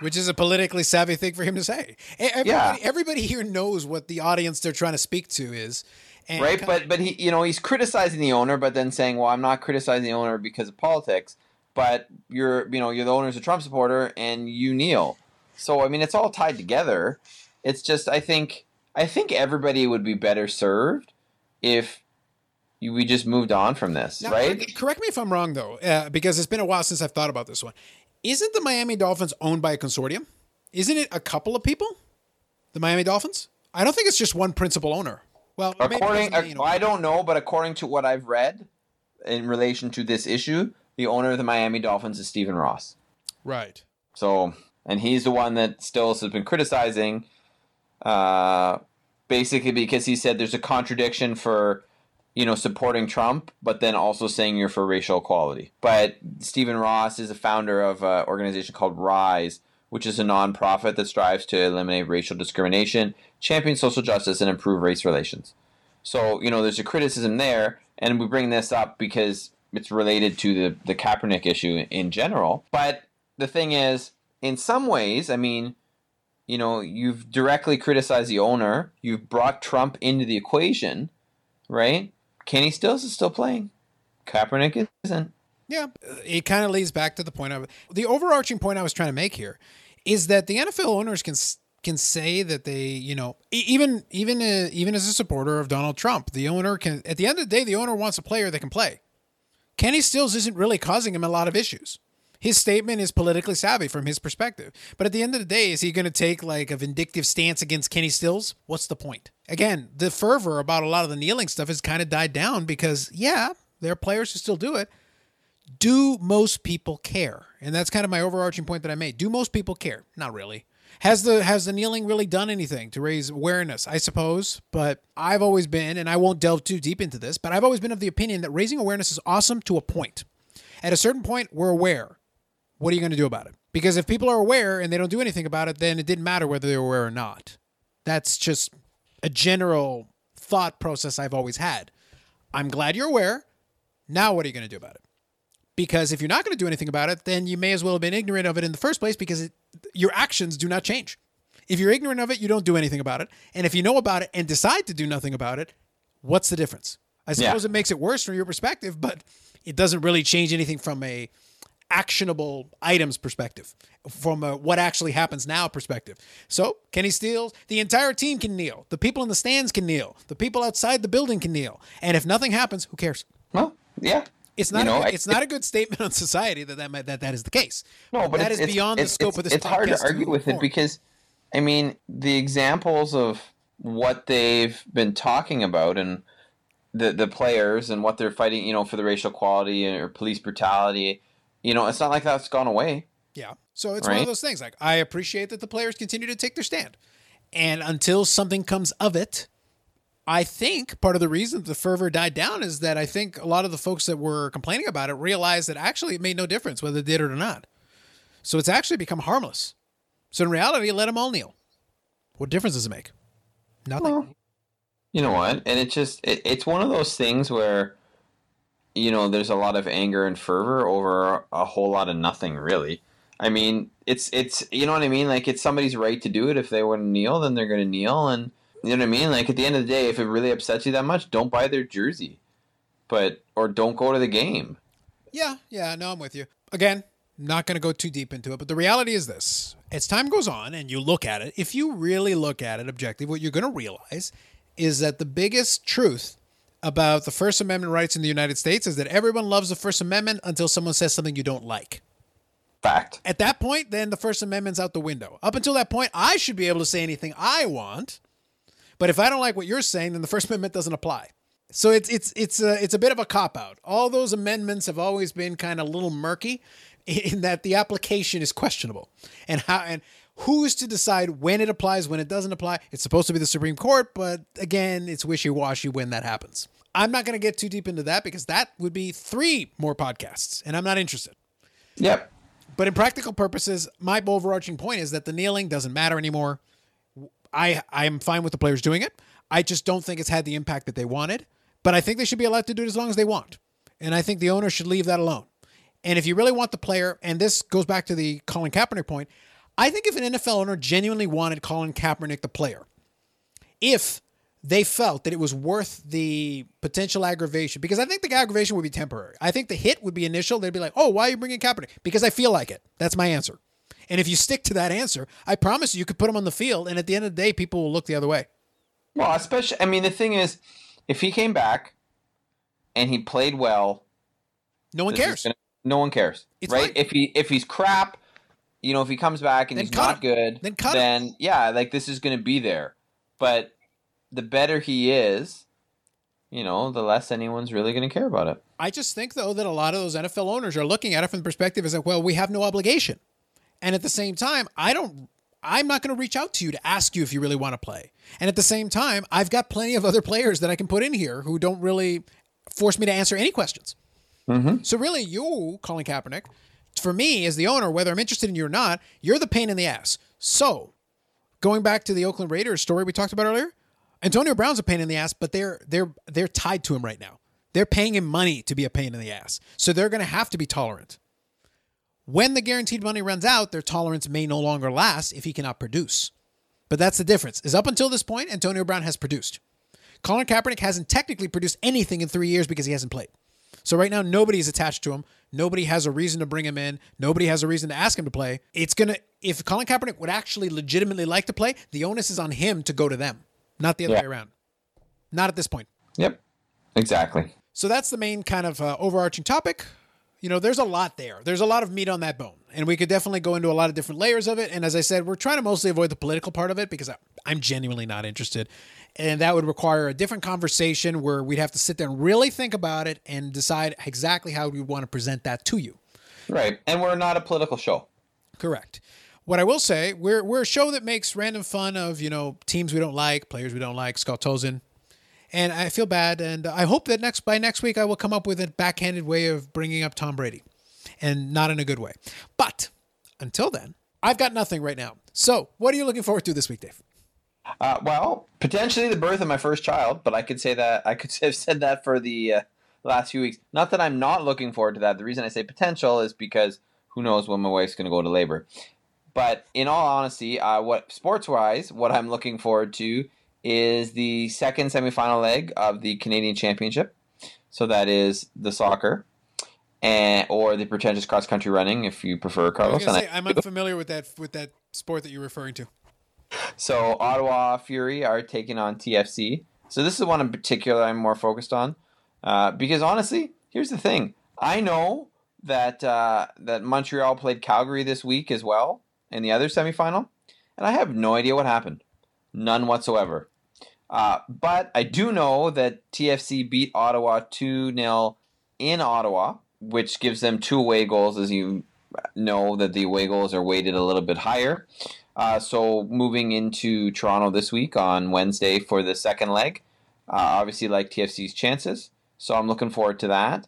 Which is a politically savvy thing for him to say. Everybody,
Yeah.
everybody here knows what the audience they're trying to speak to is. And
right but but he you know he's criticizing the owner but then saying well i'm not criticizing the owner because of politics but you're you know you're the owner's a trump supporter and you kneel so i mean it's all tied together it's just i think i think everybody would be better served if you, we just moved on from this
Now,
right
correct- Correct me if I'm wrong, though, uh, because it's been a while since I've thought about this one. Isn't the Miami Dolphins owned by a consortium? Isn't it a couple of people? The Miami Dolphins? I don't think it's just one principal owner. Well,
according
you know,
i don't know but according to what i've read in relation to this issue the owner of the miami dolphins is stephen ross
right.
So, and he's the one that Stills has been criticizing, uh, basically because he said there's a contradiction for, you know, supporting Trump, but then also saying you're for racial equality. But Stephen Ross is a founder of an organization called Rise, which is a nonprofit that strives to eliminate racial discrimination, champion social justice, and improve race relations. So, you know, there's a criticism there, and we bring this up because it's related to the, the Kaepernick issue in general. But the thing is, in some ways, I mean, you know, you've directly criticized the owner, you've brought Trump into the equation, right? Kenny Stills is still playing. Kaepernick isn't.
Yeah, it kind of leads back to the point of the overarching point I was trying to make here is that the NFL owners can can say that they, you know, even even uh, even as a supporter of Donald Trump, the owner can at the end of the day the owner wants a player that can play. Kenny Stills isn't really causing him a lot of issues. His statement is politically savvy from his perspective. But at the end of the day, is he going to take like a vindictive stance against Kenny Stills? What's the point? Again, the fervor about a lot of the kneeling stuff has kind of died down because, yeah, there are players who still do it do most people care? And that's kind of my overarching point that I made. Do most people care? Not really. Has the has the kneeling really done anything to raise awareness? I suppose, but I've always been, and I won't delve too deep into this, but I've always been of the opinion that raising awareness is awesome to a point. At a certain point, we're aware. What are you going to do about it? Because if people are aware and they don't do anything about it, then it didn't matter whether they were aware or not. That's just a general thought process I've always had. I'm glad you're aware. Now, what are you going to do about it? Because if you're not going to do anything about it, then you may as well have been ignorant of it in the first place because it, your actions do not change. If you're ignorant of it, you don't do anything about it. And if you know about it and decide to do nothing about it, What's the difference? I
Yeah.
suppose it makes it worse from your perspective, but it doesn't really change anything from a actionable items perspective, from a what actually happens now perspective. So Kenny Stills, the entire team can kneel. The people in the stands can kneel. The people outside the building can kneel. And if nothing happens, who cares?
Well, yeah.
It's not.
You know,
a,
I-
it's not a good statement on society that that, that that is the case.
No, but
that
it's,
is
it's-
beyond the scope of this. Podcast.
It's hard to argue with it because, I mean, the examples of what they've been talking about and the the players and what they're fighting, you know, for the racial equality or police brutality, you know, it's not like that's gone away.
Yeah. So it's one of those things. Like I appreciate that the players continue to take their stand, and until something comes of it, I think part of the reason the fervor died down is that I think a lot of the folks that were complaining about it realized that actually it made no difference whether they did it or not. So it's actually become harmless. So in reality, let them all kneel. What difference does it make? Nothing.
Well, you know what? And it just it, it's one of those things where you know there's a lot of anger and fervor over a whole lot of nothing really. I mean, it's it's you know what I mean? Like it's somebody's right to do it if they want to kneel, then they're going to kneel and you know what I mean? Like at the end of the day, if it really upsets you that much, don't buy their jersey. But or don't go to the game.
Yeah, yeah, no, I'm with you. Again, not going to go too deep into it, but the reality is this. As time goes on and you look at it, if you really look at it objectively, what you're going to realize is that the biggest truth about the First Amendment rights in the United States is that everyone loves the First Amendment until someone says something you don't like.
Fact.
At that point, then the First Amendment's out the window. Up until that point, I should be able to say anything I want. But if I don't like what you're saying, then the First Amendment doesn't apply. So it's it's it's a it's a bit of a cop out. All those amendments have always been kind of a little murky in that the application is questionable. And how and who's to decide when it applies, when it doesn't apply? It's supposed to be the Supreme Court, but again, it's wishy-washy when that happens. I'm not going to get too deep into that because that would be three more podcasts, and I'm not interested.
Yep.
But in practical purposes, my overarching point is that the kneeling doesn't matter anymore. I I'm fine with the players doing it. I just don't think it's had the impact that they wanted. But I think they should be allowed to do it as long as they want. And I think the owner should leave that alone. And if you really want the player, and this goes back to the Colin Kaepernick point, I think if an NFL owner genuinely wanted Colin Kaepernick the player, if they felt that it was worth the potential aggravation, because I think the aggravation would be temporary. I think the hit would be initial. They'd be like, oh, why are you bringing Kaepernick? Because I feel like it. That's my answer. And if you stick to that answer, I promise you, you could put him on the field, and at the end of the day, people will look the other way.
Well, especially I mean the thing is if he came back and he played well,
No one cares.
gonna- no one cares,
It's
right?
fine.
If he if he's crap, you know, if he comes back and
Then
he's not
him.
good,
Then cut him.
then yeah, like this is going to be there. But the better he is, you know, the less anyone's really going to care about it.
I just think though that a lot of those NFL owners are looking at it from the perspective as like, well, we have no obligation. And at the same time, I don't I'm not going to reach out to you to ask you if you really want to play. And at the same time, I've got plenty of other players that I can put in here who don't really force me to answer any questions. Mm-hmm. So really, you, Colin Kaepernick, for me as the owner, whether I'm interested in you or not, you're the pain in the ass. So going back to the Oakland Raiders story we talked about earlier, Antonio Brown's a pain in the ass, but they're they're they're tied to him right now. They're paying him money to be a pain in the ass. So they're going to have to be tolerant. When the guaranteed money runs out, their tolerance may no longer last if he cannot produce. But that's the difference. Is up until this point, Antonio Brown has produced. Colin Kaepernick hasn't technically produced anything in three years because he hasn't played. So right now, nobody is attached to him. Nobody has a reason to bring him in. Nobody has a reason to ask him to play. It's gonna if Colin Kaepernick would actually legitimately like to play, the onus is on him to go to them, not the other
Yeah.
way around. Not at this point.
Yep. Exactly.
So that's the main kind of uh, overarching topic. You know, there's a lot there. There's a lot of meat on that bone, and we could definitely go into a lot of different layers of it. And as I said, we're trying to mostly avoid the political part of it because I, I'm genuinely not interested, and that would require a different conversation where we'd have to sit there and really think about it and decide exactly how we want to present that to you.
Right. And we're not a political show.
Correct. What I will say, we're we're a show that makes random fun of you know teams we don't like, players we don't like, Scott Tolzien, and I feel bad, and I hope that next by next week I will come up with a backhanded way of bringing up Tom Brady, and not in a good way. But until then, I've got nothing right now. So, what are you looking forward to this week, Dave?
Uh, well, potentially the birth of my first child, but I could say that I could have said that for the uh, last few weeks. Not that I'm not looking forward to that. The reason I say potential is because who knows when my wife's going to go to labor. But in all honesty, uh, what sports wise, what I'm looking forward to is the second semifinal leg of the Canadian Championship. So that is the soccer, and or the pretentious cross country running, if you prefer, Carlos.
I I'm unfamiliar with that with that sport that you're referring to.
So Ottawa Fury are taking on TFC. So this is one in particular I'm more focused on, uh, because honestly, here's the thing: I know that uh, that Montreal played Calgary this week as well in the other semifinal, and I have no idea what happened, none whatsoever. Uh, but I do know that TFC beat Ottawa 2 0 in Ottawa, which gives them two away goals, as you know that the away goals are weighted a little bit higher. Uh, so moving into Toronto this week on Wednesday for the second leg, uh, obviously like TFC's chances. So I'm looking forward to that,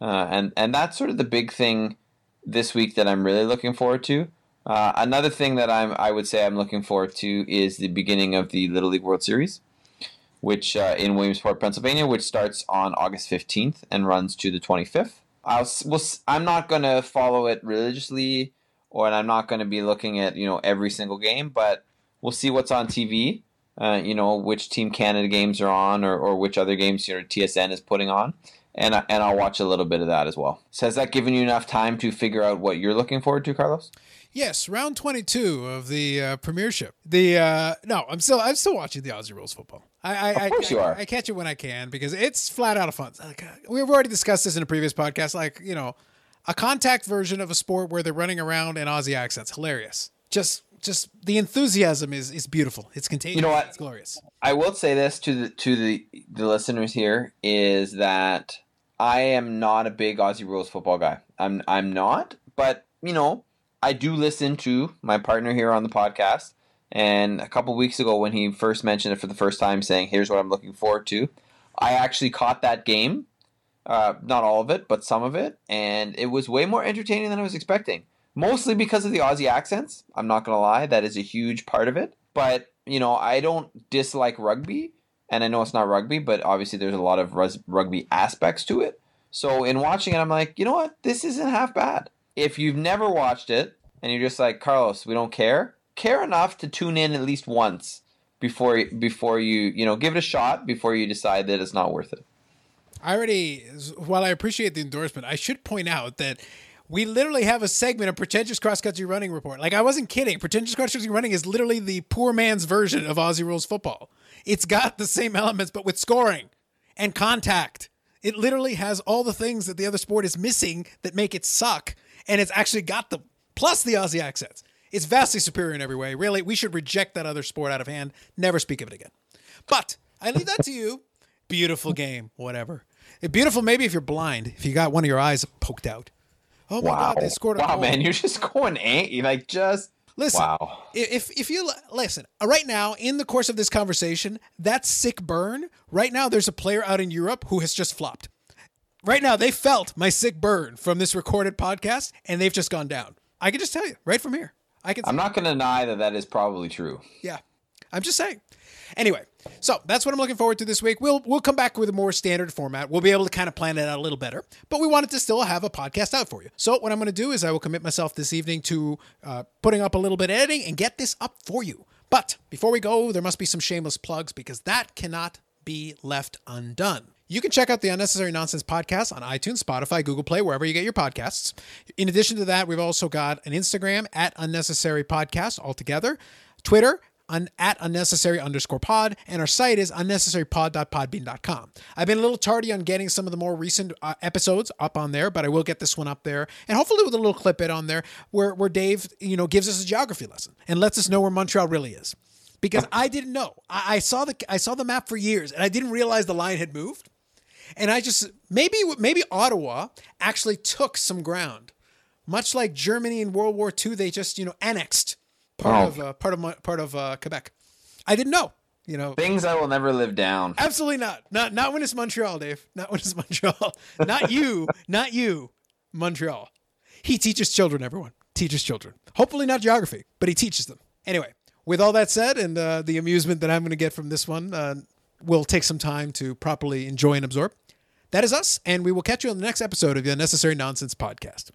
uh, and and that's sort of the big thing this week that I'm really looking forward to. Uh, another thing that I'm I would say I'm looking forward to is the beginning of the Little League World Series which uh, in Williamsport, Pennsylvania, which starts on August 15th and runs to the 25th. I'll, we'll, I'm not going to follow it religiously, or I'm not going to be looking at you know every single game, but we'll see what's on TV. Uh, you know which Team Canada games are on, or, or which other games you know TSN is putting on, and and I'll watch a little bit of that as well. So has that given you enough time to figure out what you're looking forward to, Carlos?
Yes, round 22 of the uh, Premiership. The uh, no, I'm still I'm still watching the Aussie rules football. I I,
of course
I,
you are.
I, I catch it when I can because it's flat out of fun. Like, uh, we've already discussed this in a previous podcast. Like you know, a contact version of a sport where they're running around in Aussie accents. Hilarious. Just just the enthusiasm is is beautiful. It's contagious.
You know what?
It's glorious.
I will say this to the to the the listeners here is that I am not a big Aussie rules football guy. I'm I'm not, but you know I do listen to my partner here on the podcast. And a couple weeks ago, when he first mentioned it for the first time, saying, Here's what I'm looking forward to, I actually caught that game. Uh, not all of it, but some of it. And it was way more entertaining than I was expecting. Mostly because of the Aussie accents. I'm not going to lie. That is a huge part of it. But, you know, I don't dislike rugby. And I know it's not rugby, but obviously there's a lot of rugby aspects to it. So in watching it, I'm like, you know what? This isn't half bad if you've never watched it and you're just like Carlos, we don't care. Care enough to tune in at least once before before you you know give it a shot before you decide that it's not worth it.
I already, while I appreciate the endorsement, I should point out that we literally have a segment of pretentious cross country running report. Like I wasn't kidding. Pretentious cross country running is literally the poor man's version of Aussie rules football. It's got the same elements, but with scoring and contact. It literally has all the things that the other sport is missing that make it suck and it's actually got them plus the Aussie accents. It's vastly superior in every way. Really, we should reject that other sport out of hand. Never speak of it again. But I leave that to you. Beautiful game, whatever. Beautiful, maybe if you're blind, if you got one of your eyes poked out. Oh my
wow.
God, they scored a
wow,
goal.
man, you're just going ain't you? like just
Listen,
wow.
if if you listen uh, right now in the course of this conversation, that sick burn. Right now, there's a player out in Europe who has just flopped. Right now, they felt my sick burn from this recorded podcast, and they've just gone down. I can just tell you right from here. I can.
I'm not going to deny that that is probably true.
Yeah, I'm just saying. Anyway, so that's what I'm looking forward to this week. We'll we'll come back with a more standard format. We'll be able to kind of plan it out a little better, but we wanted to still have a podcast out for you. So what I'm going to do is I will commit myself this evening to uh, putting up a little bit of editing and get this up for you. But before we go, there must be some shameless plugs because that cannot be left undone. You can check out the Unnecessary Nonsense podcast on iTunes, Spotify, Google Play, wherever you get your podcasts. In addition to that, we've also got an Instagram at Unnecessary Podcast altogether, Twitter un- at unnecessary underscore pod, and our site is unnecessarypod.podbean.com. I've been a little tardy on getting some of the more recent uh, episodes up on there, but I will get this one up there, and hopefully with a little clip it on there where where Dave, you know, gives us a geography lesson and lets us know where Montreal really is. Because I didn't know. I, I saw the I saw the map for years, and I didn't realize the line had moved. And I just maybe maybe Ottawa actually took some ground, much like Germany in World War II. They just you know annexed part
Oh.
of uh, part of part of uh, Quebec. I didn't know. You know,
Things I will never live down.
absolutely not. Not not when it's Montreal, Dave. Not when it's Montreal. not you. Not you. Montreal. He teaches children. Everyone teaches children. Hopefully not geography, but he teaches them. Anyway, with all that said, and uh, the amusement that I'm going to get from this one, uh, will take some time to properly enjoy and absorb. That is us, and we will catch you on the next episode of the Unnecessary Nonsense podcast.